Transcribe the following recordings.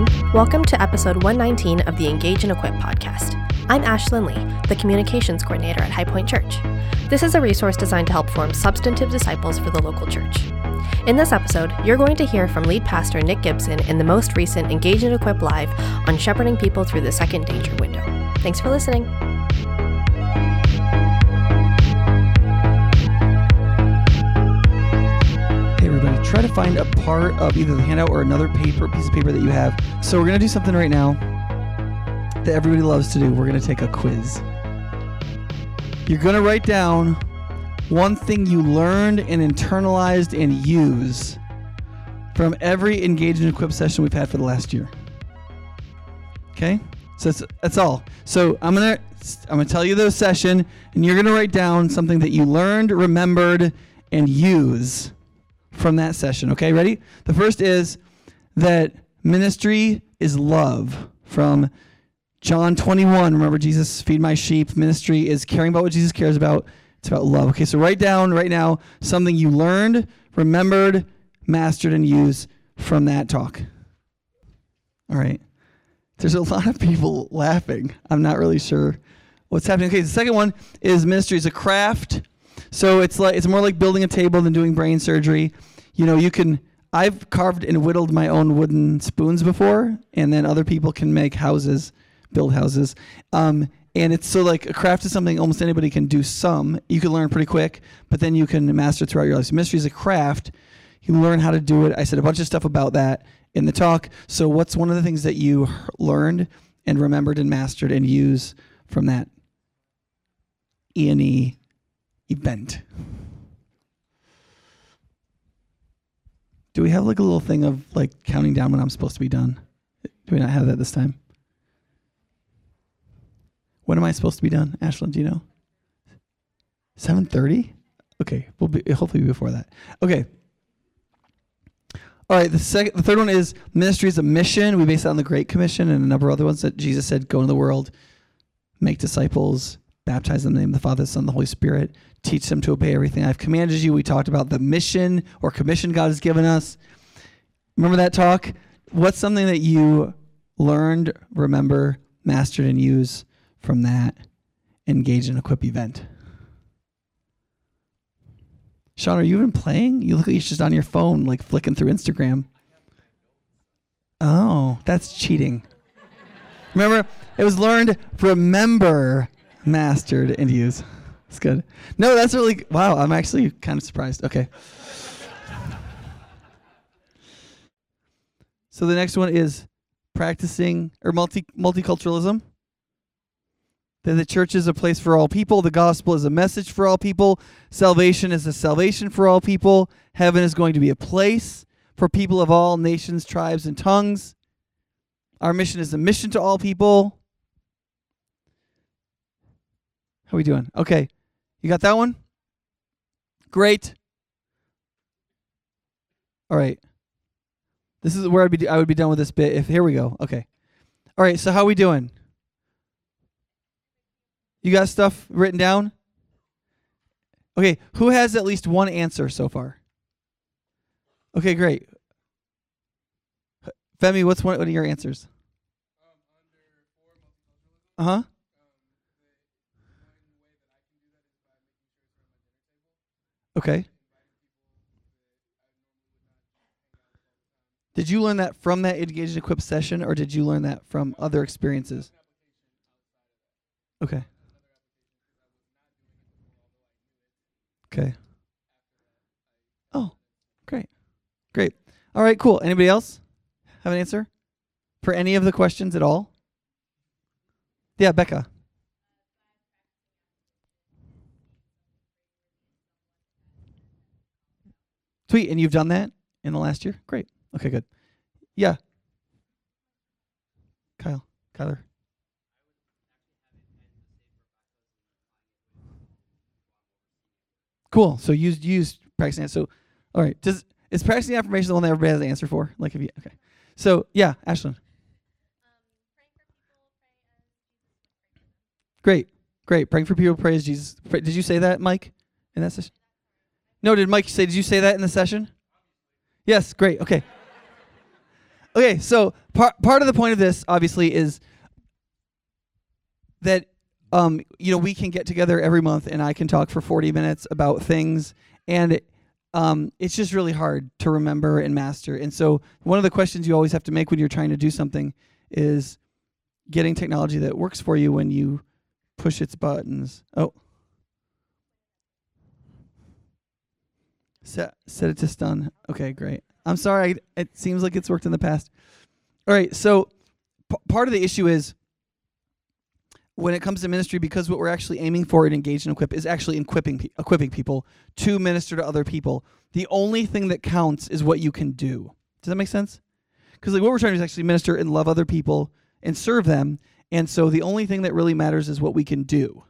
everyone. Welcome to episode 119 of the Engage and Equip podcast. I'm Ashlyn Lee, the communications coordinator at High Point Church. This is a resource designed to help form substantive disciples for the local church. In this episode, you're going to hear from lead pastor Nick Gibson in the most recent Engage and Equip Live on shepherding people through the second danger window. Thanks for listening. Find a part of either the handout or another paper piece of paper that you have. So we're gonna do something right now that everybody loves to do. We're gonna take a quiz. You're gonna write down one thing you learned and internalized and use from every engage and equip session we've had for the last year. Okay? So that's, that's all. So I'm gonna I'm gonna tell you the session, and you're gonna write down something that you learned, remembered, and use from that session. Okay, ready? The first is that ministry is love from John 21. Remember, Jesus, feed my sheep. Ministry is caring about what Jesus cares about. It's about love. Okay, so write down right now something you learned, remembered, mastered, and used from that talk. All right. There's a lot of people laughing. I'm not really sure what's happening. Okay, the second one is ministry is a craft. So it's like it's more like building a table than doing brain surgery. You know, you can I've carved and whittled my own wooden spoons before, and then other people can make houses, build houses. Um, and it's so like a craft is something almost anybody can do some. You can learn pretty quick, but then you can master throughout your life. So ministry is a craft. You learn how to do it. I said a bunch of stuff about that in the talk. So what's one of the things that you learned and remembered and mastered and use from that E&E event? Do we have like a little thing of like counting down when I'm supposed to be done? Do we not have that this time? When am I supposed to be done, Ashlyn? Do you know? Seven thirty. Okay, we'll be hopefully before that. Okay. All right. The second, the third one is ministry is a mission. We base it on the Great Commission and a number of other ones that Jesus said, "Go into the world, make disciples, baptize them in the name of the Father, the Son, and the Holy Spirit, teach them to obey everything I've commanded you." We talked about the mission or commission God has given us. Remember that talk? What's something that you learned, remember, mastered, and use from that engage and equip event? Sean, are you even playing? You look like you're just on your phone, like flicking through Instagram. Oh, that's cheating. Remember, it was learned, remember, mastered, and used. It's good. No, that's really wow. I'm actually kind of surprised. Okay. So the next one is practicing or multi multiculturalism. That the church is a place for all people. The gospel is a message for all people. Salvation is a salvation for all people. Heaven is going to be a place for people of all nations, tribes, and tongues. Our mission is a mission to all people. How are we doing? Okay. You got that one? Great. All right. This is where I'd be I would be done with this bit if here we go. Okay. All right, so how we doing? You got stuff written down? Okay, who has at least one answer so far? Okay, great. Femi, what's one, one of your answers? Uh huh. Okay. Did you learn that from that engage and equip session, or did you learn that from other experiences? Okay. Okay. Oh, great. Great. All right, cool. Anybody else have an answer for any of the questions at all? Yeah, Becca. Sweet. And you've done that in the last year? Great. Okay, good. Yeah. Kyle. Kyler. Cool. So use use practicing. So all right. Does is practicing affirmation the one that everybody has an answer for? Like if you okay. So yeah, Ashlyn. Great. Great. Praying for people, praise Jesus. Did you say that, Mike, in that session? No, did Mike say, did you say that in the session? Yes, great. Okay. Okay, so part part of the point of this obviously is that um you know we can get together every month and I can talk for 40 minutes about things and um it's just really hard to remember and master. And so one of the questions you always have to make when you're trying to do something is getting technology that works for you when you push its buttons. Oh. Set set it to stun. Okay, great. I'm sorry. I, it seems like it's worked in the past. All right. So p- part of the issue is when it comes to ministry, because what we're actually aiming for in Engage and Equip is actually equipping pe- equipping people to minister to other people. The only thing that counts is what you can do. Does that make sense? Because like what we're trying to do is actually minister and love other people and serve them. And so the only thing that really matters is what we can do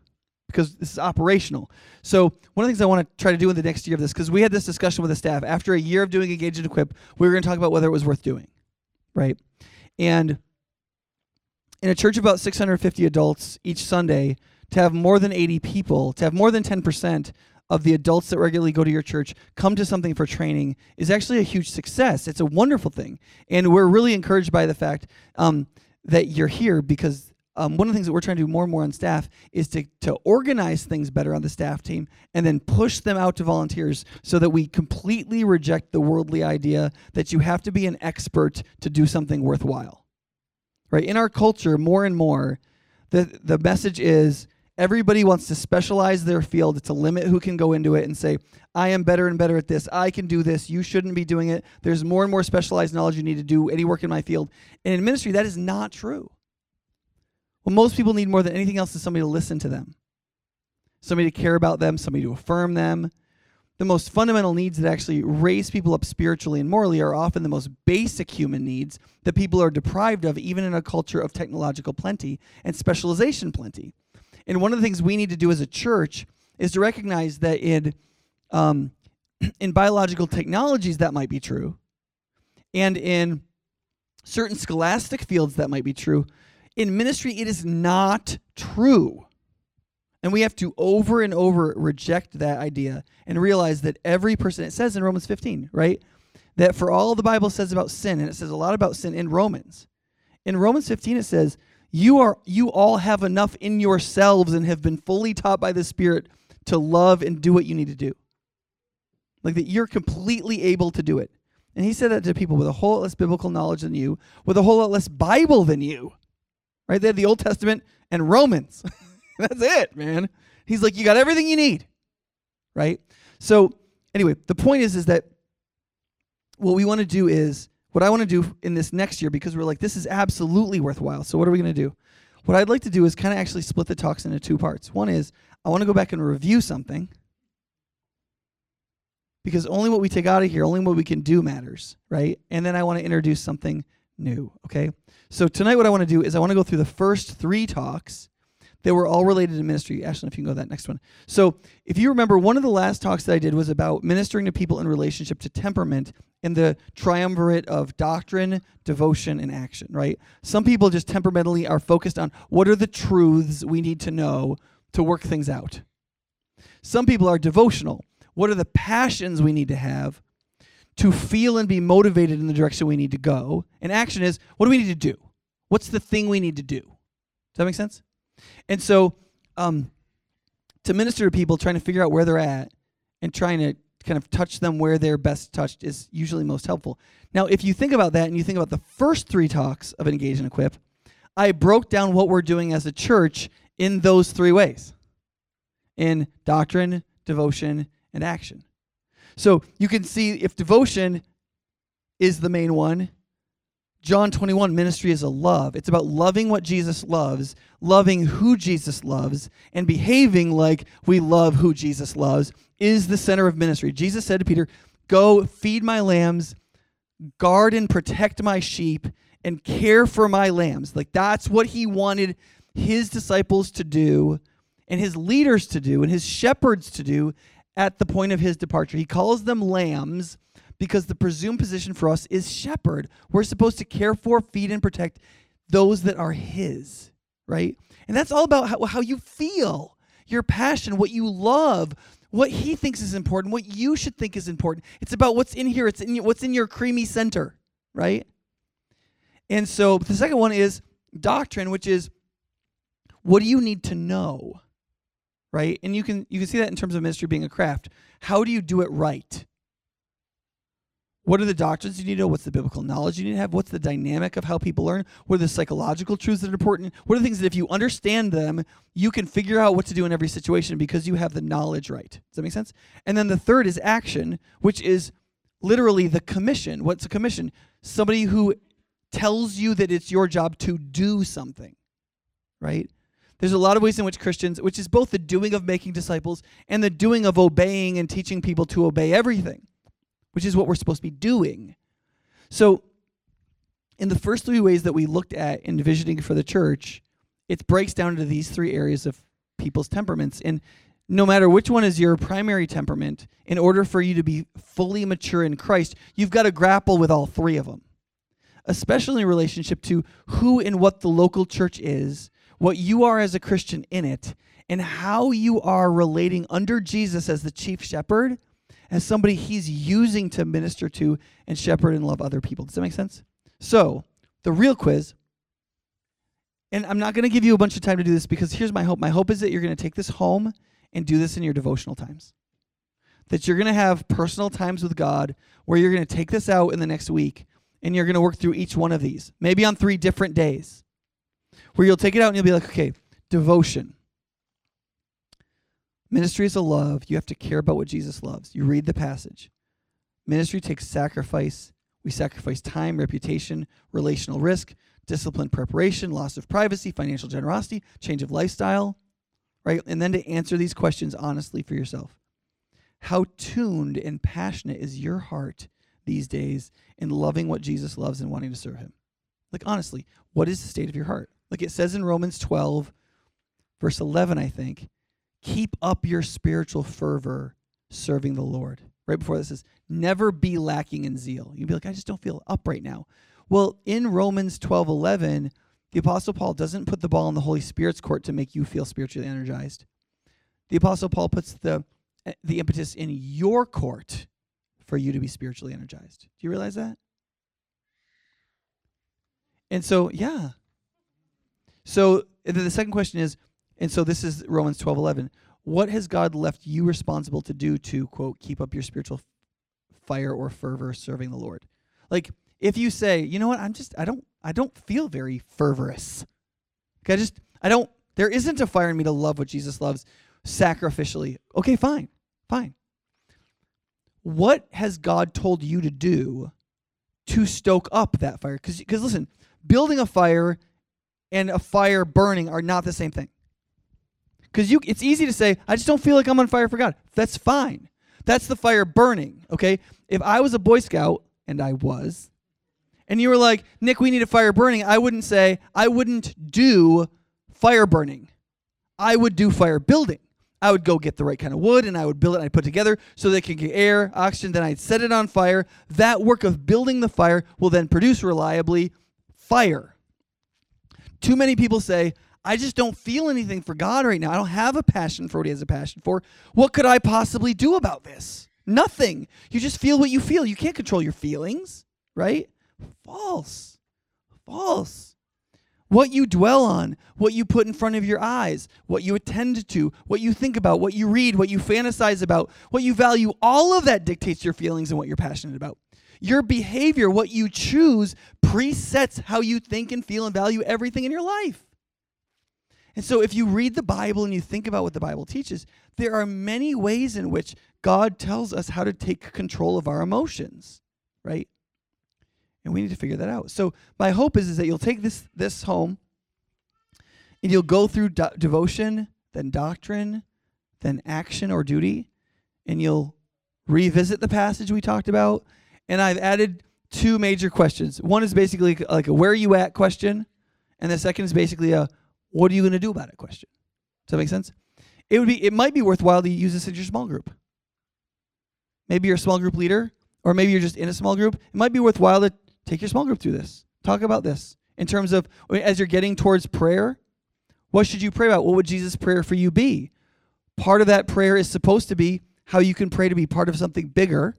because this is operational. So one of the things I want to try to do in the next year of this, because we had this discussion with the staff after a year of doing Engage and Equip, we were going to talk about whether it was worth doing, right? And in a church of about 650 adults each Sunday, to have more than 80 people, to have more than 10% of the adults that regularly go to your church come to something for training is actually a huge success. It's a wonderful thing. And we're really encouraged by the fact um, that you're here because um, one of the things that we're trying to do more and more on staff is to, to organize things better on the staff team and then push them out to volunteers so that we completely reject the worldly idea that you have to be an expert to do something worthwhile. Right? In our culture, more and more, the, the message is everybody wants to specialize their field to limit who can go into it and say, I am better and better at this. I can do this. You shouldn't be doing it. There's more and more specialized knowledge you need to do any work in my field. And in ministry, that is not true. What most people need more than anything else is somebody to listen to them, somebody to care about them, somebody to affirm them. The most fundamental needs that actually raise people up spiritually and morally are often the most basic human needs that people are deprived of, even in a culture of technological plenty and specialization plenty. And one of the things we need to do as a church is to recognize that in um, in biological technologies that might be true, and in certain scholastic fields that might be true, in ministry, it is not true. And we have to over and over reject that idea and realize that every person, it says in Romans 15, right? That for all the Bible says about sin, and it says a lot about sin in Romans. In Romans 15, it says, you are you all have enough in yourselves and have been fully taught by the Spirit to love and do what you need to do. Like that you're completely able to do it. And he said that to people with a whole lot less biblical knowledge than you, with a whole lot less Bible than you. Right? They had the Old Testament and Romans. That's it, man. He's like, you got everything you need. Right? So anyway, the point is is that what we want to do is what I want to do in this next year, because we're like, this is absolutely worthwhile. So what are we going to do? What I'd like to do is kind of actually split the talks into two parts. One is I want to go back and review something because only what we take out of here, only what we can do matters, right? And then I want to introduce something new, okay? So tonight, what I want to do is I want to go through the first three talks that were all related to ministry. Ashley, if you can go to that next one. So if you remember, one of the last talks that I did was about ministering to people in relationship to temperament in the triumvirate of doctrine, devotion, and action, right? Some people just temperamentally are focused on what are the truths we need to know to work things out. Some people are devotional. What are the passions we need to have to feel and be motivated in the direction we need to go? And action is what do we need to do? What's the thing we need to do? Does that make sense? And so, um, to minister to people, trying to figure out where they're at and trying to kind of touch them where they're best touched is usually most helpful. Now, if you think about that and you think about the first three talks of Engage and Equip, I broke down what we're doing as a church in those three ways in doctrine, devotion, and action. So you can see if devotion is the main one, John 21 ministry is a love. It's about loving what Jesus loves, loving who Jesus loves, and behaving like we love who Jesus loves is the center of ministry. Jesus said to Peter, Go feed my lambs, guard and protect my sheep, and care for my lambs. Like that's what he wanted his disciples to do, and his leaders to do, and his shepherds to do at the point of his departure. He calls them lambs because the presumed position for us is shepherd. We're supposed to care for, feed, and protect those that are his, right? And that's all about how, how you feel, your passion, what you love, what he thinks is important, what you should think is important. It's about what's in here, it's in what's in your creamy center, right? And so the second one is doctrine, which is what do you need to know? Right? And you can you can see that in terms of ministry being a craft. How do you do it right? What are the doctrines you need to know? What's the biblical knowledge you need to have? What's the dynamic of how people learn? What are the psychological truths that are important? What are the things that if you understand them, you can figure out what to do in every situation because you have the knowledge right? Does that make sense? And then the third is action, which is literally the commission. What's a commission? Somebody who tells you that it's your job to do something, right? There's a lot of ways in which Christians, which is both the doing of making disciples and the doing of obeying and teaching people to obey everything which is what we're supposed to be doing. So, in the first three ways that we looked at in visioning for the church, it breaks down into these three areas of people's temperaments. And no matter which one is your primary temperament, in order for you to be fully mature in Christ, you've got to grapple with all three of them, especially in relationship to who and what the local church is, what you are as a Christian in it, and how you are relating under Jesus as the chief shepherd as somebody he's using to minister to and shepherd and love other people. Does that make sense? So, the real quiz, and I'm not going to give you a bunch of time to do this because here's my hope. My hope is that you're going to take this home and do this in your devotional times. That you're going to have personal times with God where you're going to take this out in the next week and you're going to work through each one of these, maybe on three different days, where you'll take it out and you'll be like, okay, devotion. Ministry is a love. You have to care about what Jesus loves. You read the passage. Ministry takes sacrifice. We sacrifice time, reputation, relational risk, discipline, preparation, loss of privacy, financial generosity, change of lifestyle, right? And then to answer these questions honestly for yourself. How tuned and passionate is your heart these days in loving what Jesus loves and wanting to serve him? Like, honestly, what is the state of your heart? Like it says in Romans 12, verse 11, I think keep up your spiritual fervor serving the Lord. Right before this is never be lacking in zeal. You'd be like, I just don't feel up right now. Well, in Romans 12 11, the Apostle Paul doesn't put the ball in the Holy Spirit's court to make you feel spiritually energized. The Apostle Paul puts the, eh, the impetus in your court for you to be spiritually energized. Do you realize that? And so, yeah. So the second question is and so this is Romans 12 11. What has God left you responsible to do to, quote, keep up your spiritual fire or fervor serving the Lord? Like, if you say, you know what, I'm just, I don't, I don't feel very fervorous. Okay, I just, I don't, there isn't a fire in me to love what Jesus loves sacrificially. Okay, fine, fine. What has God told you to do to stoke up that fire? Because listen, building a fire and a fire burning are not the same thing. Because you it's easy to say, I just don't feel like I'm on fire for God. That's fine. That's the fire burning. Okay? If I was a Boy Scout, and I was, and you were like, Nick, we need a fire burning, I wouldn't say, I wouldn't do fire burning. I would do fire building. I would go get the right kind of wood and I would build it and I'd put together so they could get air, oxygen, then I'd set it on fire. That work of building the fire will then produce reliably fire. Too many people say, I just don't feel anything for God right now. I don't have a passion for what He has a passion for. What could I possibly do about this? Nothing. You just feel what you feel. You can't control your feelings, right? False. False. What you dwell on, what you put in front of your eyes, what you attend to, what you think about, what you read, what you fantasize about, what you value, all of that dictates your feelings and what you're passionate about. Your behavior, what you choose, presets how you think and feel and value everything in your life. And so, if you read the Bible and you think about what the Bible teaches, there are many ways in which God tells us how to take control of our emotions, right? And we need to figure that out. So, my hope is, is that you'll take this, this home and you'll go through do- devotion, then doctrine, then action or duty, and you'll revisit the passage we talked about. And I've added two major questions. One is basically like a where are you at question, and the second is basically a what are you going to do about it question. Does that make sense? It would be it might be worthwhile to use this in your small group. Maybe you're a small group leader, or maybe you're just in a small group. It might be worthwhile to take your small group through this. Talk about this in terms of as you're getting towards prayer. What should you pray about? What would Jesus' prayer for you be? Part of that prayer is supposed to be how you can pray to be part of something bigger,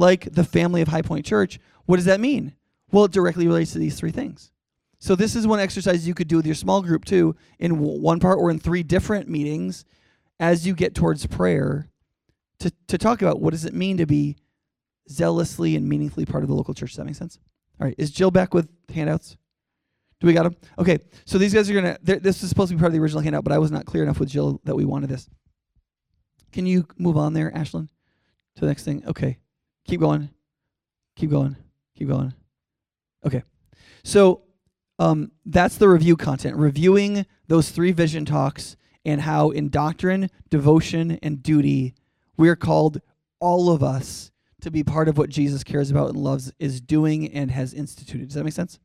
like the family of High Point Church. What does that mean? Well, it directly relates to these three things. So this is one exercise you could do with your small group too, in one part or in three different meetings, as you get towards prayer, to to talk about what does it mean to be zealously and meaningfully part of the local church. Does that make sense? All right. Is Jill back with handouts? Do we got them? Okay. So these guys are gonna. This is supposed to be part of the original handout, but I was not clear enough with Jill that we wanted this. Can you move on there, Ashlyn, to the next thing? Okay. Keep going. Keep going. Keep going. Okay. So um, that's the review content, reviewing those three vision talks and how in doctrine, devotion, and duty, we are called, all of us, to be part of what Jesus cares about and loves, is doing, and has instituted. Does that make sense?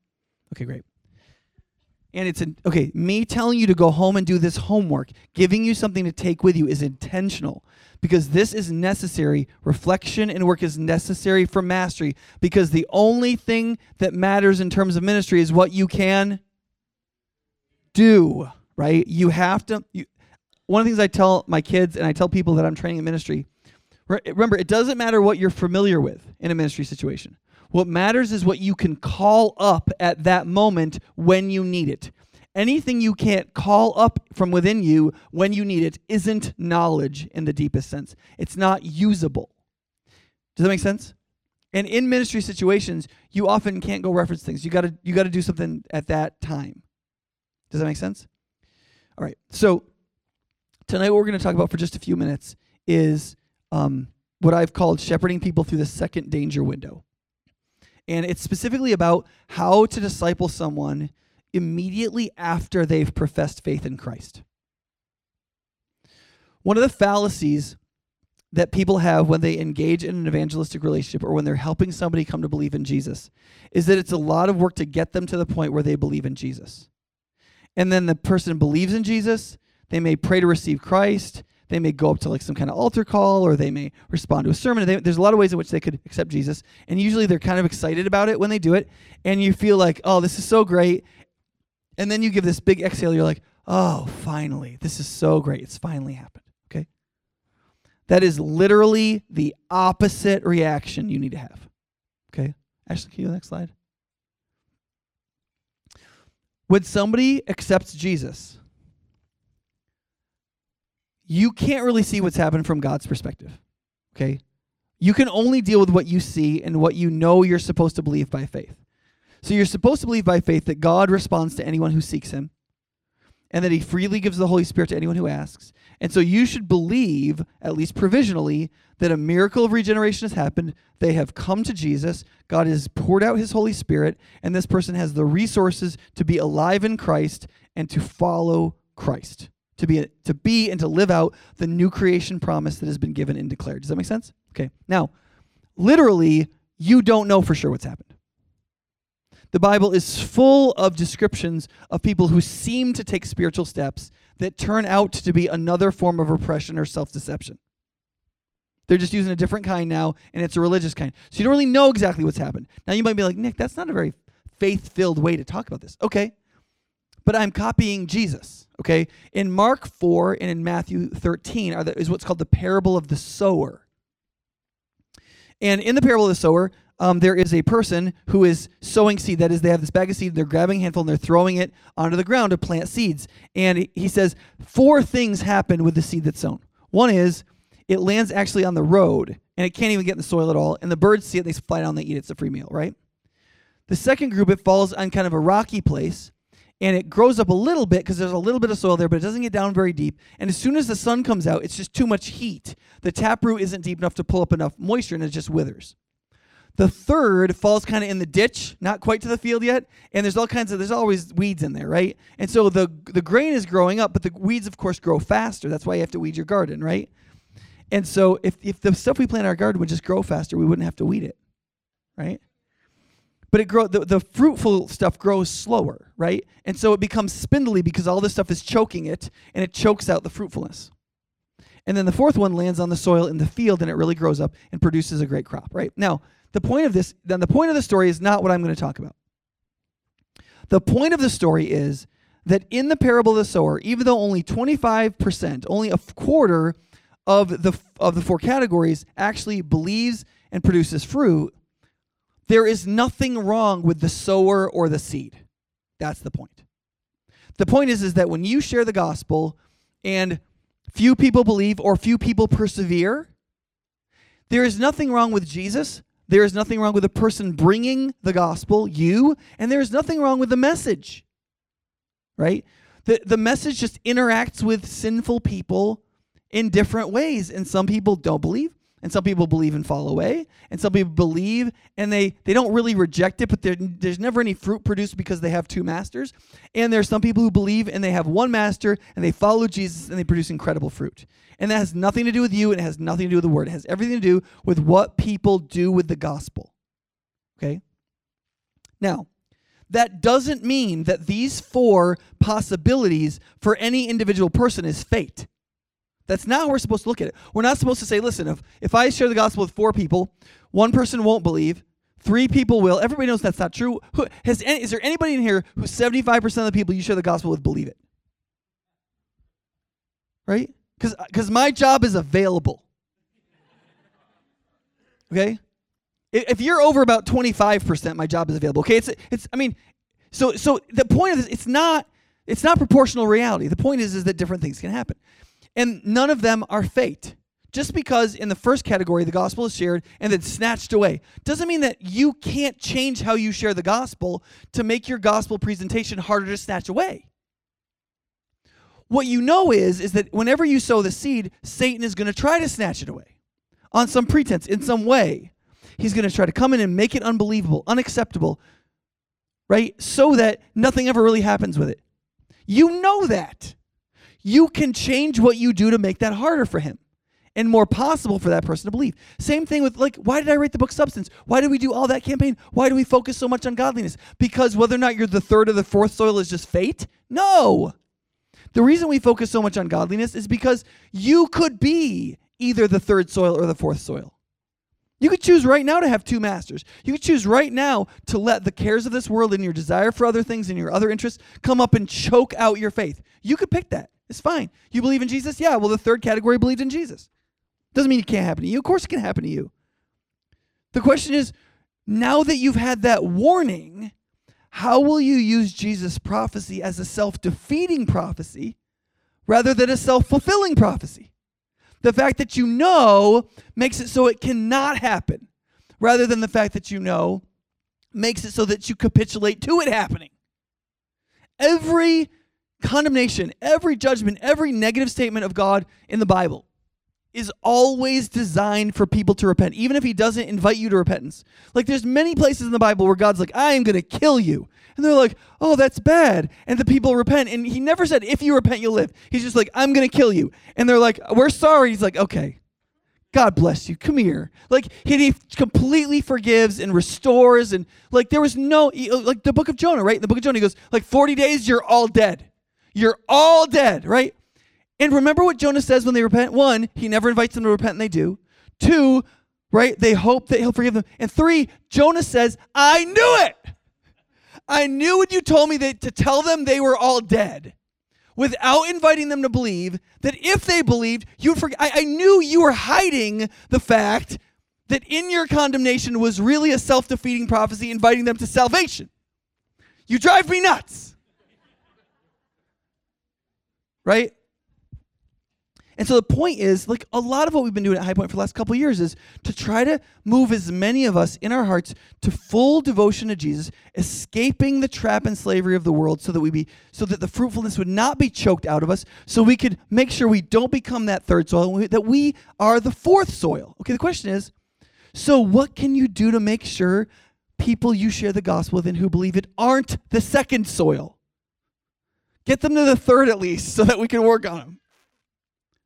Okay, great. And it's an, okay, me telling you to go home and do this homework, giving you something to take with you is intentional because this is necessary. Reflection and work is necessary for mastery because the only thing that matters in terms of ministry is what you can do, right? You have to. You, one of the things I tell my kids and I tell people that I'm training in ministry remember, it doesn't matter what you're familiar with in a ministry situation. What matters is what you can call up at that moment when you need it. Anything you can't call up from within you when you need it isn't knowledge in the deepest sense. It's not usable. Does that make sense? And in ministry situations, you often can't go reference things. You got to you got to do something at that time. Does that make sense? All right. So tonight what we're going to talk about for just a few minutes is um, what I've called shepherding people through the second danger window. And it's specifically about how to disciple someone immediately after they've professed faith in Christ. One of the fallacies that people have when they engage in an evangelistic relationship or when they're helping somebody come to believe in Jesus is that it's a lot of work to get them to the point where they believe in Jesus. And then the person believes in Jesus, they may pray to receive Christ, they may go up to like some kind of altar call or they may respond to a sermon. They, there's a lot of ways in which they could accept Jesus. And usually they're kind of excited about it when they do it. And you feel like, oh, this is so great. And then you give this big exhale. You're like, oh, finally, this is so great. It's finally happened. Okay. That is literally the opposite reaction you need to have. Okay. Ashley, can you the next slide? When somebody accepts Jesus, you can't really see what's happened from God's perspective. Okay? You can only deal with what you see and what you know you're supposed to believe by faith. So you're supposed to believe by faith that God responds to anyone who seeks him and that he freely gives the Holy Spirit to anyone who asks. And so you should believe, at least provisionally, that a miracle of regeneration has happened. They have come to Jesus. God has poured out his Holy Spirit, and this person has the resources to be alive in Christ and to follow Christ. To be, to be and to live out the new creation promise that has been given and declared. Does that make sense? Okay. Now, literally, you don't know for sure what's happened. The Bible is full of descriptions of people who seem to take spiritual steps that turn out to be another form of repression or self deception. They're just using a different kind now, and it's a religious kind. So you don't really know exactly what's happened. Now you might be like, Nick, that's not a very faith filled way to talk about this. Okay. But I'm copying Jesus. Okay. In Mark 4 and in Matthew 13 are the, is what's called the parable of the sower. And in the parable of the sower, um, there is a person who is sowing seed. That is, they have this bag of seed, they're grabbing a handful and they're throwing it onto the ground to plant seeds. And he says, four things happen with the seed that's sown. One is it lands actually on the road and it can't even get in the soil at all. And the birds see it, they fly down, they eat it. It's a free meal, right? The second group, it falls on kind of a rocky place and it grows up a little bit because there's a little bit of soil there, but it doesn't get down very deep. And as soon as the sun comes out, it's just too much heat. The taproot isn't deep enough to pull up enough moisture and it just withers. The third falls kind of in the ditch, not quite to the field yet, and there's all kinds of there's always weeds in there, right? And so the the grain is growing up, but the weeds of course grow faster. That's why you have to weed your garden, right? And so if if the stuff we plant in our garden would just grow faster, we wouldn't have to weed it. Right? But it grow the, the fruitful stuff grows slower, right? And so it becomes spindly because all this stuff is choking it and it chokes out the fruitfulness. And then the fourth one lands on the soil in the field and it really grows up and produces a great crop, right? Now, the point of this, then the point of the story is not what I'm going to talk about. The point of the story is that in the parable of the sower, even though only 25%, only a quarter of the of the four categories actually believes and produces fruit, there is nothing wrong with the sower or the seed. That's the point. The point is, is that when you share the gospel and few people believe or few people persevere, there is nothing wrong with Jesus. There is nothing wrong with the person bringing the gospel, you, and there is nothing wrong with the message. Right? The, the message just interacts with sinful people in different ways. And some people don't believe, and some people believe and fall away. And some people believe and they they don't really reject it but there's never any fruit produced because they have two masters. And there's some people who believe and they have one master and they follow jesus and they produce incredible fruit. And that has nothing to do with you and it has nothing to do with the word. It has everything to do with what people do with the gospel. Okay? Now that doesn't mean that these four possibilities for any individual person is fate that's not how we're supposed to look at it. We're not supposed to say, listen, if, if I share the gospel with four people, one person won't believe, three people will. Everybody knows that's not true. Who, has any, is there anybody in here who 75% of the people you share the gospel with believe it? Right? Because my job is available. Okay? If you're over about 25%, my job is available. Okay? It's, it's I mean, so, so the point of this, it's not, it's not proportional reality. The point is, is that different things can happen. And none of them are fate. Just because in the first category the gospel is shared and then snatched away doesn't mean that you can't change how you share the gospel to make your gospel presentation harder to snatch away. What you know is is that whenever you sow the seed, Satan is going to try to snatch it away on some pretense in some way. He's going to try to come in and make it unbelievable, unacceptable, right? So that nothing ever really happens with it. You know that you can change what you do to make that harder for him and more possible for that person to believe. Same thing with like, why did I write the book Substance? Why did we do all that campaign? Why do we focus so much on godliness? Because whether or not you're the third or the fourth soil is just fate? No. The reason we focus so much on godliness is because you could be either the third soil or the fourth soil. You could choose right now to have two masters. You could choose right now to let the cares of this world and your desire for other things and your other interests come up and choke out your faith. You could pick that. It's fine. You believe in Jesus? Yeah, well, the third category believed in Jesus. Doesn't mean it can't happen to you. Of course, it can happen to you. The question is now that you've had that warning, how will you use Jesus' prophecy as a self defeating prophecy rather than a self fulfilling prophecy? The fact that you know makes it so it cannot happen, rather than the fact that you know makes it so that you capitulate to it happening. Every condemnation, every judgment, every negative statement of God in the Bible is always designed for people to repent, even if he doesn't invite you to repentance. Like there's many places in the Bible where God's like, I am going to kill you. And they're like, oh, that's bad. And the people repent. And he never said, if you repent, you'll live. He's just like, I'm going to kill you. And they're like, we're sorry. He's like, okay, God bless you. Come here. Like he, completely forgives and restores. And like there was no, like the book of Jonah, right? In the book of Jonah, he goes, like 40 days, you're all dead. You're all dead, right? And remember what Jonah says when they repent? One, he never invites them to repent and they do. Two, right? They hope that he'll forgive them. And three, Jonah says, I knew it. I knew when you told me that to tell them they were all dead without inviting them to believe that if they believed, you forget. I, I knew you were hiding the fact that in your condemnation was really a self defeating prophecy inviting them to salvation. You drive me nuts right? And so the point is, like a lot of what we've been doing at High Point for the last couple years is to try to move as many of us in our hearts to full devotion to Jesus, escaping the trap and slavery of the world so that we be so that the fruitfulness would not be choked out of us, so we could make sure we don't become that third soil, that we are the fourth soil. Okay, the question is, so what can you do to make sure people you share the gospel with and who believe it aren't the second soil? Get them to the third at least so that we can work on them.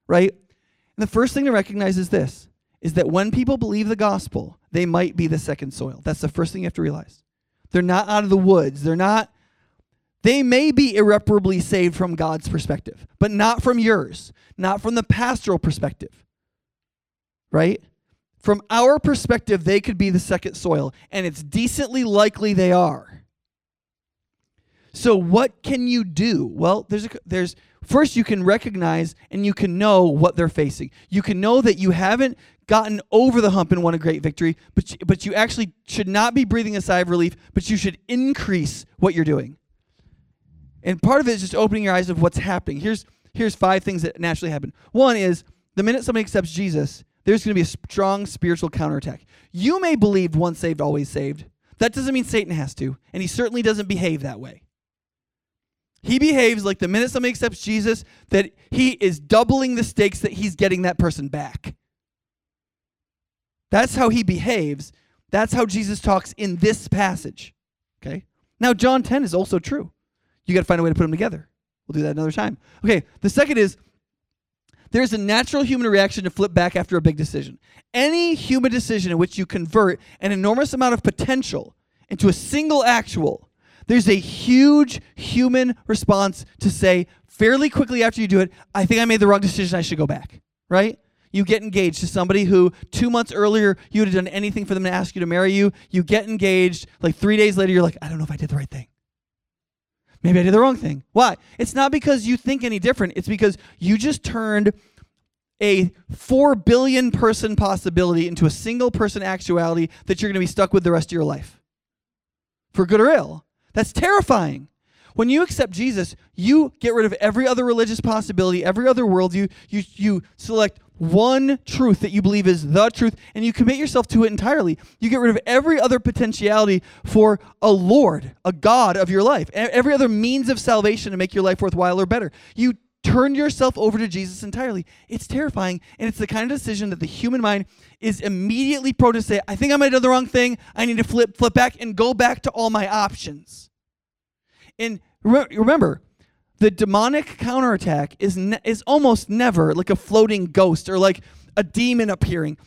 Right? And the first thing to recognize is this is that when people believe the gospel, they might be the second soil. That's the first thing you have to realize. They're not out of the woods. They're not they may be irreparably saved from God's perspective, but not from yours, not from the pastoral perspective. Right? From our perspective, they could be the second soil, and it's decently likely they are. So what can you do? Well, there's a, there's First, you can recognize and you can know what they're facing. You can know that you haven't gotten over the hump and won a great victory, but you, but you actually should not be breathing a sigh of relief, but you should increase what you're doing. And part of it is just opening your eyes of what's happening. Here's here's five things that naturally happen. One is the minute somebody accepts Jesus, there's going to be a strong spiritual counterattack. You may believe once saved, always saved. That doesn't mean Satan has to, and he certainly doesn't behave that way. He behaves like the minute somebody accepts Jesus, that he is doubling the stakes that he's getting that person back. That's how he behaves. That's how Jesus talks in this passage. Okay? Now, John 10 is also true. You got to find a way to put them together. We'll do that another time. Okay, the second is there's a natural human reaction to flip back after a big decision. Any human decision in which you convert an enormous amount of potential into a single actual, there's a huge human response to say fairly quickly after you do it, I think I made the wrong decision, I should go back, right? You get engaged to somebody who two months earlier you would have done anything for them to ask you to marry you. You get engaged, like three days later, you're like, I don't know if I did the right thing. Maybe I did the wrong thing. Why? It's not because you think any different. It's because you just turned a 4 billion person possibility into a single person actuality that you're going to be stuck with the rest of your life. For good or ill. That's terrifying. When you accept Jesus, you get rid of every other religious possibility, every other worldview. You, you select one truth that you believe is the truth, and you commit yourself to it entirely. You get rid of every other potentiality for a Lord, a God of your life, every other means of salvation to make your life worthwhile or better. You turn yourself over to Jesus entirely. It's terrifying, and it's the kind of decision that the human mind is immediately prone to say, I think I might have the wrong thing. I need to flip, flip back and go back to all my options. And remember, the demonic counterattack is ne- is almost never like a floating ghost or like a demon appearing.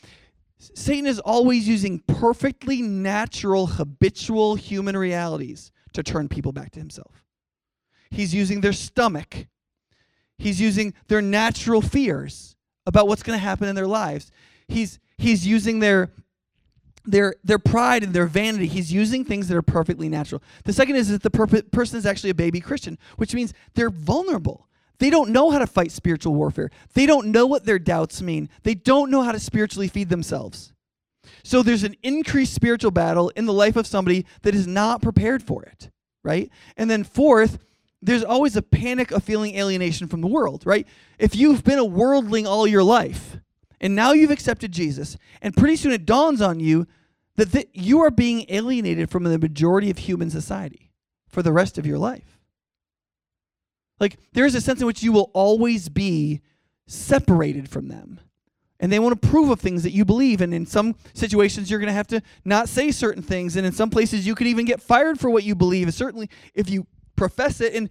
Satan is always using perfectly natural, habitual human realities to turn people back to himself. He's using their stomach. He's using their natural fears about what's going to happen in their lives. He's he's using their their their pride and their vanity. He's using things that are perfectly natural. The second is that the per- person is actually a baby christian which means they're vulnerable. They don't know how to fight spiritual warfare. They don't know what their doubts mean. They don't know how to spiritually feed themselves. So there's an increased spiritual battle in the life of somebody that is not prepared for it right? And then fourth there's always a panic of feeling alienation from the world right if you've been a worldling all your life and now you've accepted Jesus, and pretty soon it dawns on you that th- you are being alienated from the majority of human society for the rest of your life. Like, there's a sense in which you will always be separated from them. And they won't approve of things that you believe. And in some situations, you're going to have to not say certain things. And in some places, you could even get fired for what you believe. Certainly, if you profess it. And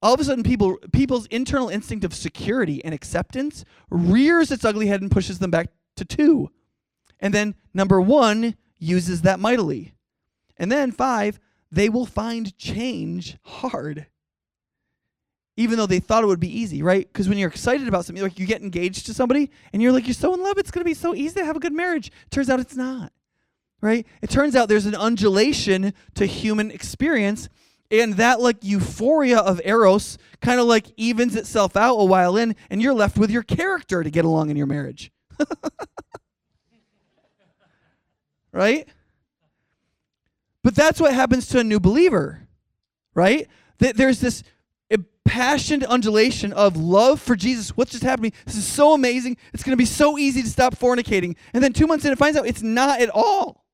all of a sudden people people's internal instinct of security and acceptance rears its ugly head and pushes them back to two. And then number one uses that mightily. And then five they will find change hard even though they thought it would be easy right? Because when you're excited about something like you get engaged to somebody and you're like you're so in love it's going to be so easy to have a good marriage. Turns out it's not right? It turns out there's an undulation to human experience and that like euphoria of eros kind of like evens itself out a while in and you're left with your character to get along in your marriage. Right? But that's what happens to a new believer right? That there's this impassioned undulation of love for jesus. What's just happening? This is so amazing. It's going to be so easy to stop fornicating. And then two months in it finds out it's not at all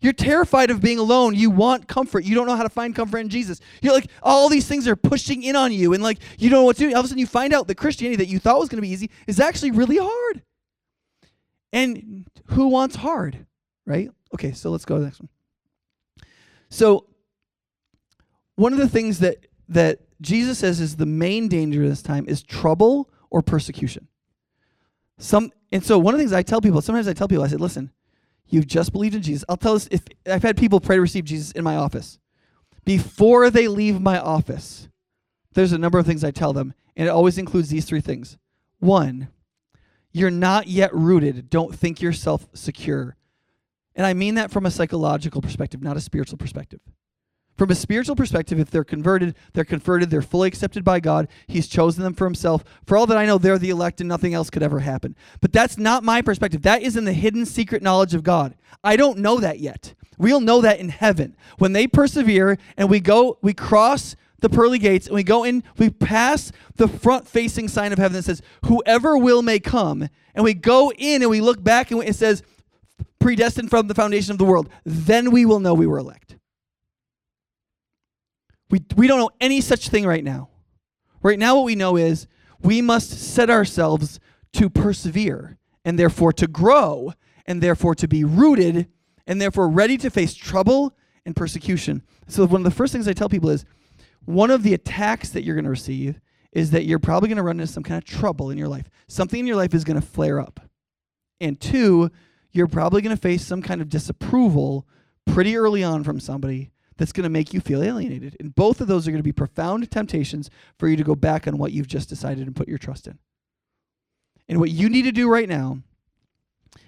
you're terrified of being alone. You want comfort. You don't know how to find comfort in Jesus. You're like, all these things are pushing in on you, and like, you don't know what to do. All of a sudden, you find out that Christianity that you thought was going to be easy is actually really hard. And who wants hard, right? Okay, so let's go to the next one. So, one of the things that that Jesus says is the main danger this time is trouble or persecution. Some and so one of the things I tell people, sometimes I tell people, I said, listen, You've just believed in Jesus. I'll tell us if I've had people pray to receive Jesus in my office. Before they leave my office, there's a number of things I tell them, and it always includes these three things. One, you're not yet rooted. Don't think yourself secure. And I mean that from a psychological perspective, not a spiritual perspective. From a spiritual perspective, if they're converted, they're converted, they're fully accepted by God. He's chosen them for himself. For all that I know, they're the elect and nothing else could ever happen. But that's not my perspective. That is in the hidden secret knowledge of God. I don't know that yet. We'll know that in heaven. When they persevere and we go, we cross the pearly gates and we go in, we pass the front facing sign of heaven that says, Whoever will may come. And we go in and we look back and it says, Predestined from the foundation of the world. Then we will know we were elect. We, we don't know any such thing right now. Right now, what we know is we must set ourselves to persevere and therefore to grow and therefore to be rooted and therefore ready to face trouble and persecution. So, one of the first things I tell people is one of the attacks that you're going to receive is that you're probably going to run into some kind of trouble in your life. Something in your life is going to flare up. And two, you're probably going to face some kind of disapproval pretty early on from somebody that's going to make you feel alienated. And both of those are going to be profound temptations for you to go back on what you've just decided and put your trust in. And what you need to do right now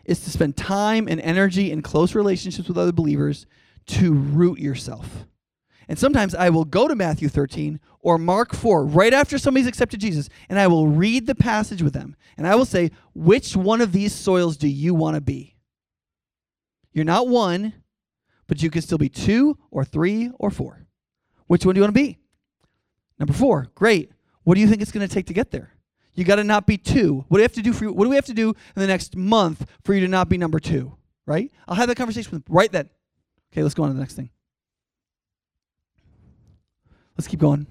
is to spend time and energy in close relationships with other believers to root yourself. And sometimes I will go to Matthew 13 or Mark 4 right after somebody's accepted Jesus, and I will read the passage with them. And I will say, which one of these soils do you want to be? You're not one, but you can still be two or three or four. Which one do you want to be? Number four, great. What do you think it's going to take to get there? You got to not be two. What do we have to do for you? What do we have to do in the next month for you to not be number two? Right? I'll have that conversation with them right then. Okay, let's go on to the next thing. Let's keep going.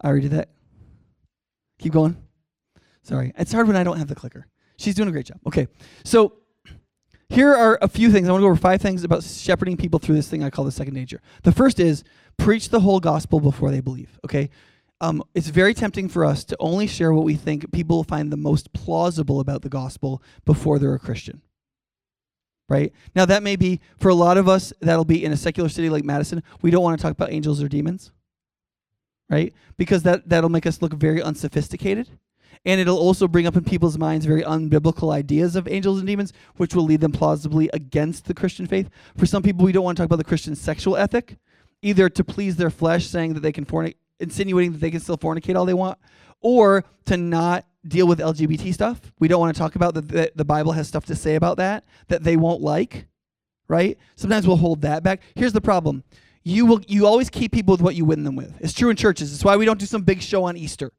I already did that. Keep going. Sorry. It's hard when I don't have the clicker. She's doing a great job. Okay. So here are a few things. I want to go over five things about shepherding people through this thing I call the second nature. The first is preach the whole gospel before they believe. Okay, um, it's very tempting for us to only share what we think people find the most plausible about the gospel before they're a Christian. Right now, that may be for a lot of us. That'll be in a secular city like Madison. We don't want to talk about angels or demons, right? Because that that'll make us look very unsophisticated and it'll also bring up in people's minds very unbiblical ideas of angels and demons, which will lead them plausibly against the Christian faith. For some people, we don't want to talk about the Christian sexual ethic, either to please their flesh, saying that they can fornicate, insinuating that they can still fornicate all they want, or to not deal with LGBT stuff. We don't want to talk about that the Bible has stuff to say about that that they won't like, right? Sometimes we'll hold that back. Here's the problem. You will you always keep people with what you win them with. It's true in churches. It's why we don't do some big show on Easter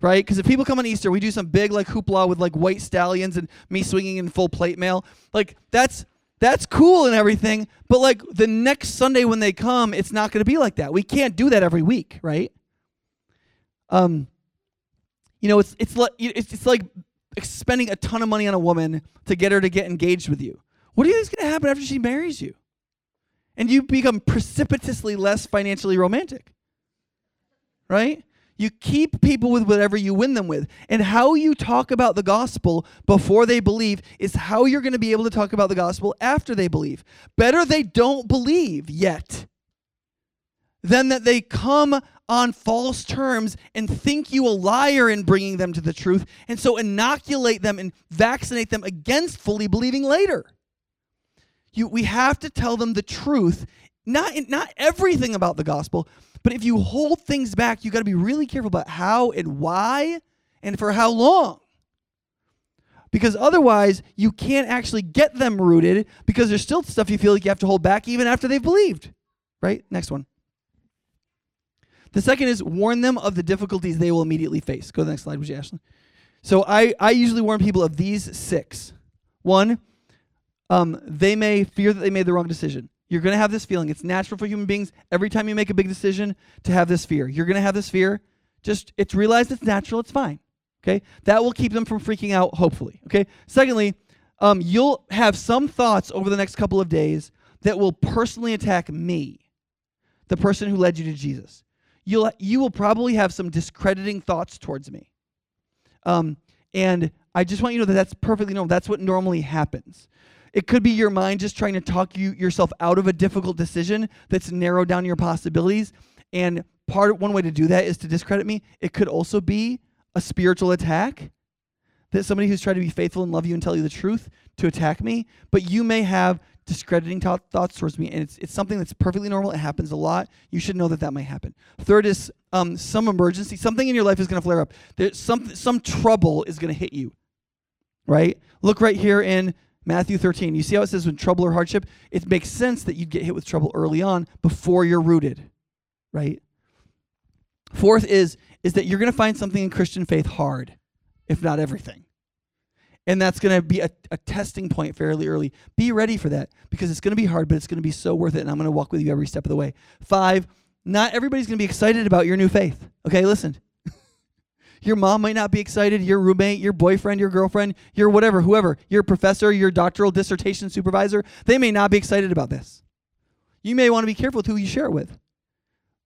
right? Because if people come on Easter, we do some big like hoopla with like white stallions and me swinging in full plate mail. Like that's that's cool and everything, but like the next Sunday when they come, it's not going to be like that. We can't do that every week, right? Um, you know, it's it's like it's, it's like spending a ton of money on a woman to get her to get engaged with you. What do you think is going to happen after she marries you? And you become precipitously less financially romantic, right? You keep people with whatever you win them with. And how you talk about the gospel before they believe is how you're going to be able to talk about the gospel after they believe. Better they don't believe yet than that they come on false terms and think you a liar in bringing them to the truth, and so inoculate them and vaccinate them against fully believing later. You, we have to tell them the truth, not, not everything about the gospel, but if you hold things back, you got to be really careful about how and why and for how long. Because otherwise, you can't actually get them rooted because there's still stuff you feel like you have to hold back even after they've believed. Right? Next one. The second is warn them of the difficulties they will immediately face. Go to the next slide, would you, Ashley? So I, I usually warn people of these six. One, um, they may fear that they made the wrong decision. You're going to have this feeling. It's natural for human beings every time you make a big decision to have this fear. You're going to have this fear. Just it's realized it's natural. It's fine. Okay? That will keep them from freaking out hopefully. Okay? Secondly, um, you'll have some thoughts over the next couple of days that will personally attack me, the person who led you to Jesus. You'll you will probably have some discrediting thoughts towards me. Um, and I just want you to know that that's perfectly normal. That's what normally happens. It could be your mind just trying to talk you yourself out of a difficult decision that's narrowed down your possibilities. And part one way to do that is to discredit me. It could also be a spiritual attack that somebody who's trying to be faithful and love you and tell you the truth to attack me. But you may have discrediting th- thoughts towards me, and it's it's something that's perfectly normal. It happens a lot. You should know that that might happen. Third is um, some emergency, something in your life is going to flare up. There's some some trouble is going to hit you, right? Look right here in Matthew 13. You see how it says when trouble or hardship? It makes sense that you'd get hit with trouble early on before you're rooted, right? Fourth is is that you're going to find something in Christian faith hard, if not everything. And that's going to be a, a testing point fairly early. Be ready for that because it's going to be hard, but it's going to be so worth it. And I'm going to walk with you every step of the way. Five, not everybody's going to be excited about your new faith. Okay, listen. Your mom might not be excited, your roommate, your boyfriend, your girlfriend, your whatever, whoever, your professor, your doctoral dissertation supervisor, they may not be excited about this. You may want to be careful with who you share it with.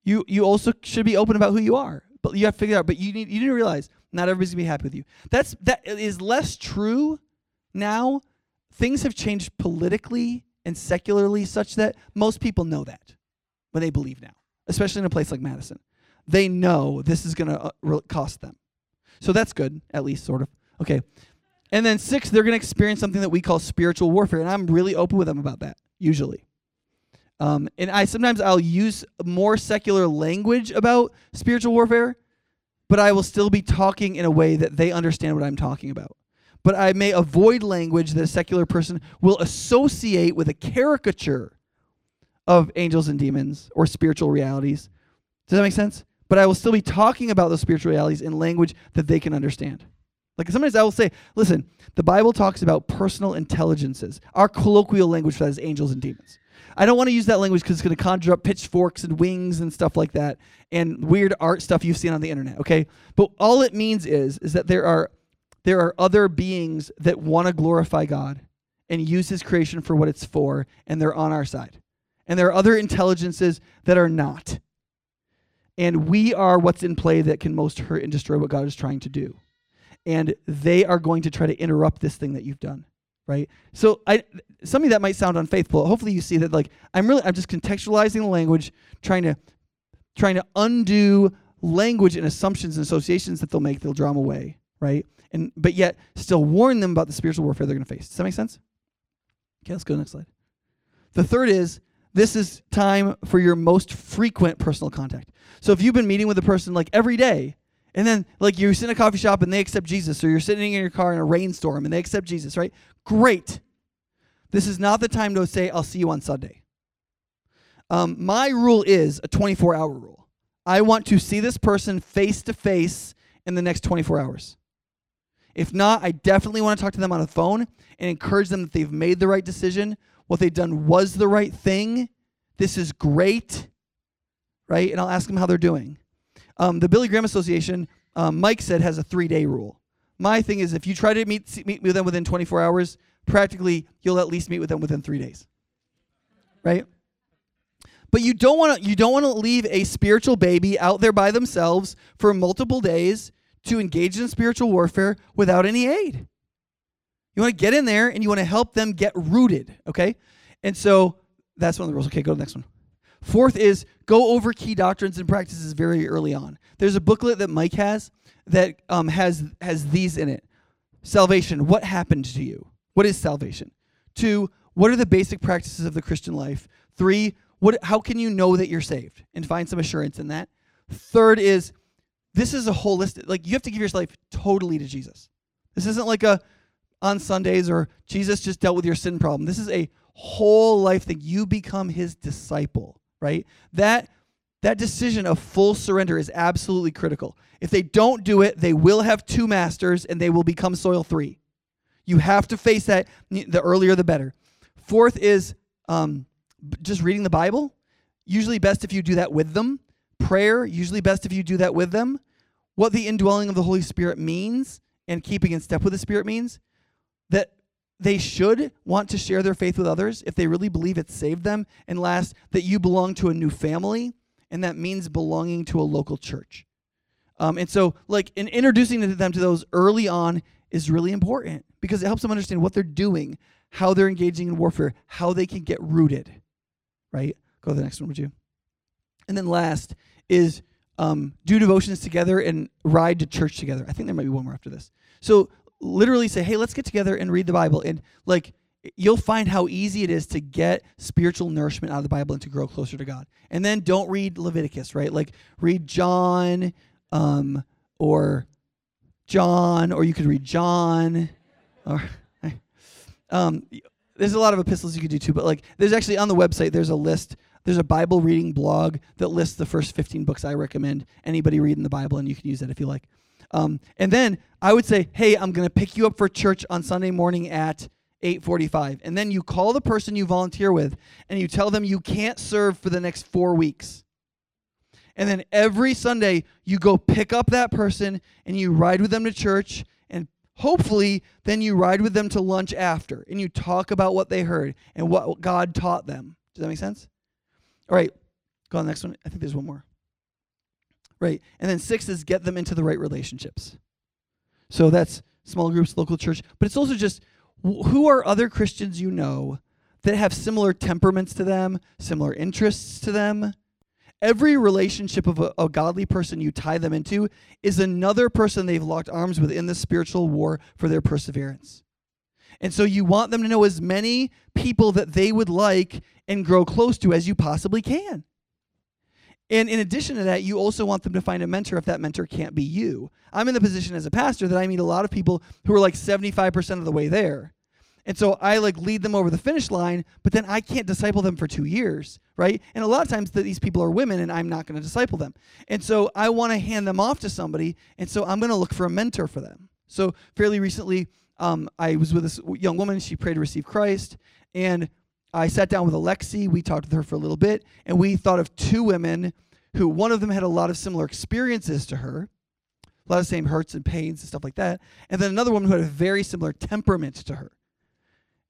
You you also should be open about who you are. But you have to figure out, but you need you need to realize not everybody's gonna be happy with you. That's that is less true now. Things have changed politically and secularly such that most people know that when they believe now, especially in a place like Madison. They know this is gonna uh, cost them. So that's good, at least sort of. Okay. And then six, they're going to experience something that we call spiritual warfare, and I'm really open with them about that usually. Um, and I sometimes I'll use more secular language about spiritual warfare, but I will still be talking in a way that they understand what I'm talking about. But I may avoid language that a secular person will associate with a caricature of angels and demons or spiritual realities. Does that make sense? But I will still be talking about those spiritual realities in language that they can understand. Like sometimes I will say, listen, the Bible talks about personal intelligences. Our colloquial language for that is angels and demons. I don't want to use that language because it's going to conjure up pitchforks and wings and stuff like that and weird art stuff you've seen on the internet. Okay, but all it means is is that there are there are other beings that want to glorify God and use His creation for what it's for, and they're on our side. And there are other intelligences that are not. And we are what's in play that can most hurt and destroy what God is trying to do. And they are going to try to interrupt this thing that you've done right? So I some of that might sound unfaithful. Hopefully you see that like I'm really I'm just contextualizing the language, trying to trying to undo language and assumptions and associations that they'll make, they'll draw them away, right? And but yet still warn them about the spiritual warfare they're going to face. Does that make sense? Okay, let's go to the next slide. The third is this is time for your most frequent personal contact. So if you've been meeting with a person like every day, and then, like, you sit in a coffee shop and they accept Jesus, or you're sitting in your car in a rainstorm and they accept Jesus, right? Great. This is not the time to say, I'll see you on Sunday. Um, my rule is a 24 hour rule. I want to see this person face to face in the next 24 hours. If not, I definitely want to talk to them on the phone and encourage them that they've made the right decision. What they've done was the right thing. This is great, right? And I'll ask them how they're doing. Um, the Billy Graham Association, um, Mike said, has a three day rule. My thing is, if you try to meet, meet with them within 24 hours, practically you'll at least meet with them within three days. Right? But you don't want to you don't want to leave a spiritual baby out there by themselves for multiple days to engage in spiritual warfare without any aid. You want to get in there and you want to help them get rooted, okay? And so that's one of the rules. Okay, go to the next one. Fourth is go over key doctrines and practices very early on. There's a booklet that Mike has that um, has has these in it. Salvation. What happened to you? What is salvation? Two. What are the basic practices of the Christian life? Three. What? How can you know that you're saved and find some assurance in that? Third is this is a holistic. Like you have to give your life totally to Jesus. This isn't like a on Sundays or Jesus just dealt with your sin problem. This is a whole life thing. You become His disciple right? That that decision of full surrender is absolutely critical. If they don't do it, they will have two masters and they will become soil three. You have to face that. The earlier, the better. Fourth is um, just reading the Bible. Usually, best if you do that with them. Prayer, usually best if you do that with them. What the indwelling of the Holy Spirit means and keeping in step with the Spirit means. That they should want to share their faith with others if they really believe it saved them. And last, that you belong to a new family, and that means belonging to a local church. Um, and so, like, in introducing them to those early on is really important because it helps them understand what they're doing, how they're engaging in warfare, how they can get rooted. Right? Go to the next one, would you? And then last is um, do devotions together and ride to church together. I think there might be one more after this. So literally say, hey, let's get together and read the Bible. And like you'll find how easy it is to get spiritual nourishment out of the Bible and to grow closer to God. And then don't read Leviticus, right? Like read John um, or John, or you could read John. Or um, there's a lot of epistles you could do too, but like there's actually on the website there's a list. There's a Bible reading blog that lists the first 15 books I recommend anybody reading the Bible, and you can use that if you like. Um, and then I would say, hey, I'm going to pick you up for church on Sunday morning at 8:45. And then you call the person you volunteer with and you tell them you can't serve for the next 4 weeks. And then every Sunday you go pick up that person and you ride with them to church and hopefully then you ride with them to lunch after and you talk about what they heard and what God taught them. Does that make sense? All right. Go on the next one. I think there's one more. Right. And then six is get them into the right relationships. So that's small groups, local church, but it's also just who are other Christians you know that have similar temperaments to them, similar interests to them? Every relationship of a, a, godly person you tie them into is another person they've locked arms with in the spiritual war for their perseverance. And so you want them to know as many people that they would like and grow close to as you possibly can. And in addition to that, you also want them to find a mentor if that mentor can't be you. I'm in the position as a pastor that I meet a lot of people who are like 75% of the way there. And so I like lead them over the finish line, but then I can't disciple them for two years, right? And a lot of times that these people are women and I'm not going to disciple them. And so I want to hand them off to somebody. And so I'm going to look for a mentor for them. So fairly recently, um, I was with this young woman. She prayed to receive Christ. And I sat down with Alexi. We talked with her for a little bit. And we thought of two women who one of them had a lot of similar experiences to her a lot of same hurts and pains and stuff like that. And then another woman who had a very similar temperament to her.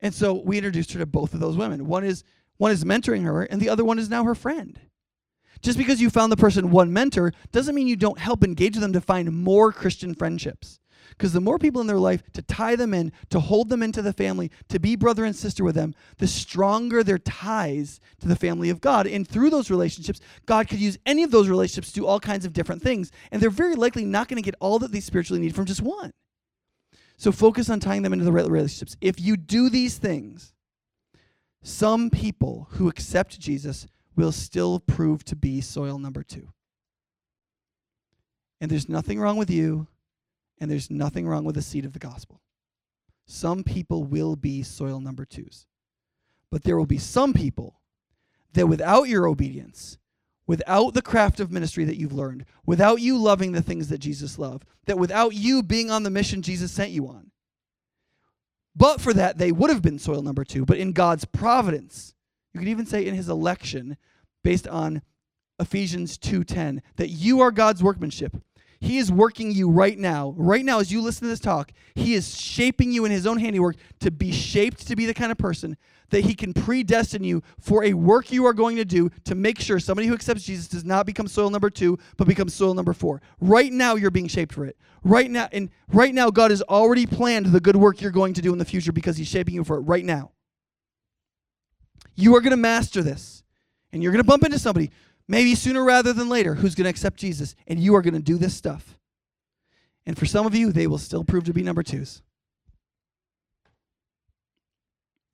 And so we introduced her to both of those women. One is one is mentoring her, and the other one is now her friend. Just because you found the person one mentor doesn't mean you don't help engage them to find more Christian friendships. Because the more people in their life to tie them in, to hold them into the family, to be brother and sister with them, the stronger their ties to the family of God. And through those relationships, God could use any of those relationships to do all kinds of different things. And they're very likely not going to get all that they spiritually need from just one. So focus on tying them into the right relationships. If you do these things, some people who accept Jesus will still prove to be soil number two. And there's nothing wrong with you, and there's nothing wrong with the seed of the gospel. Some people will be soil number twos. But there will be some people that without your obedience, without the craft of ministry that you've learned, without you loving the things that Jesus loved, that without you being on the mission Jesus sent you on, but for that, they would have been soil number two. But in God's providence, you could even say in his election, based on Ephesians 2:10, that you are God's workmanship. He is working you right now. Right now, as you listen to this talk, He is shaping you in His own handiwork to be shaped to be the kind of person that He can predestine you for a work you are going to do to make sure somebody who accepts Jesus does not become soil number two, but becomes soil number four. Right now, you're being shaped for it. Right now, and right now, God has already planned the good work you're going to do in the future because He's shaping you for it right now. You are going to master this, and you're going to bump into somebody maybe sooner rather than later, who's going to accept Jesus, and you are going to do this stuff. And for some of you, they will still prove to be number twos.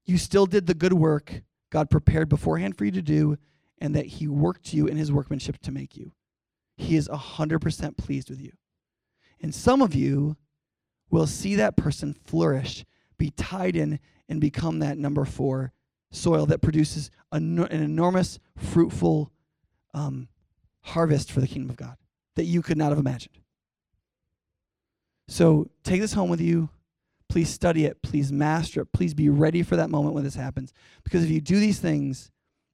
You still did the good work God prepared beforehand for you to do, and that He worked you in His workmanship to make you. He is 100% pleased with you. And some of you will see that person flourish, be tied in, and become that number four soil that produces an enormous, fruitful um, harvest for the kingdom of God that you could not have imagined. So take this home with you. Please study it. Please master it. Please be ready for that moment when this happens. Because if you do these things,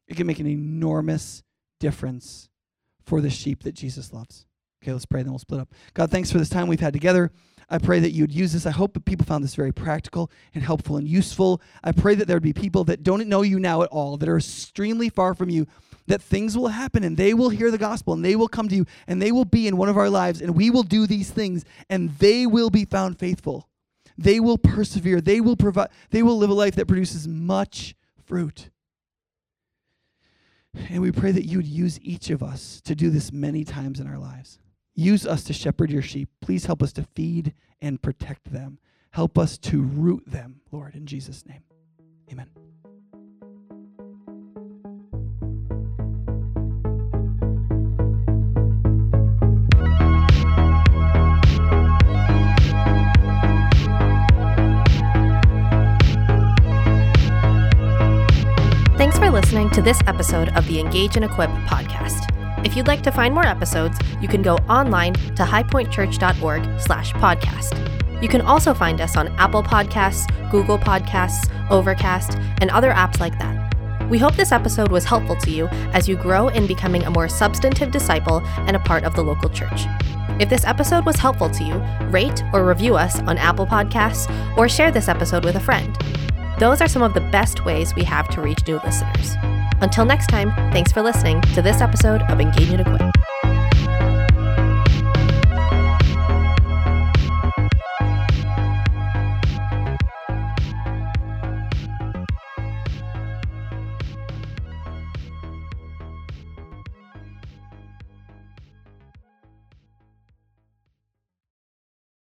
it can make an enormous difference for the sheep that Jesus loves. Okay, let's pray, then we'll split up. God, thanks for this time we've had together. I pray that you'd use this. I hope that people found this very practical and helpful and useful. I pray that there would be people that don't know you now at all, that are extremely far from you, that things will happen and they will hear the gospel and they will come to you and they will be in one of our lives and we will do these things and they will be found faithful. They will persevere. They will provide they will live a life that produces much fruit. And we pray that you would use each of us to do this many times in our lives. Use us to shepherd your sheep. Please help us to feed and protect them. Help us to root them, Lord, in Jesus' name. Amen. Thanks for listening to this episode of the Engage and Equip podcast. If you'd like to find more episodes, you can go online to highpointchurch.org slash podcast. You can also find us on Apple Podcasts, Google Podcasts, Overcast, and other apps like that. We hope this episode was helpful to you as you grow in becoming a more substantive disciple and a part of the local church. If this episode was helpful to you, rate or review us on Apple Podcasts or share this episode with a friend. Those are some of the best ways we have to reach new listeners. Until next time, thanks for listening to this episode of Engage and Equip.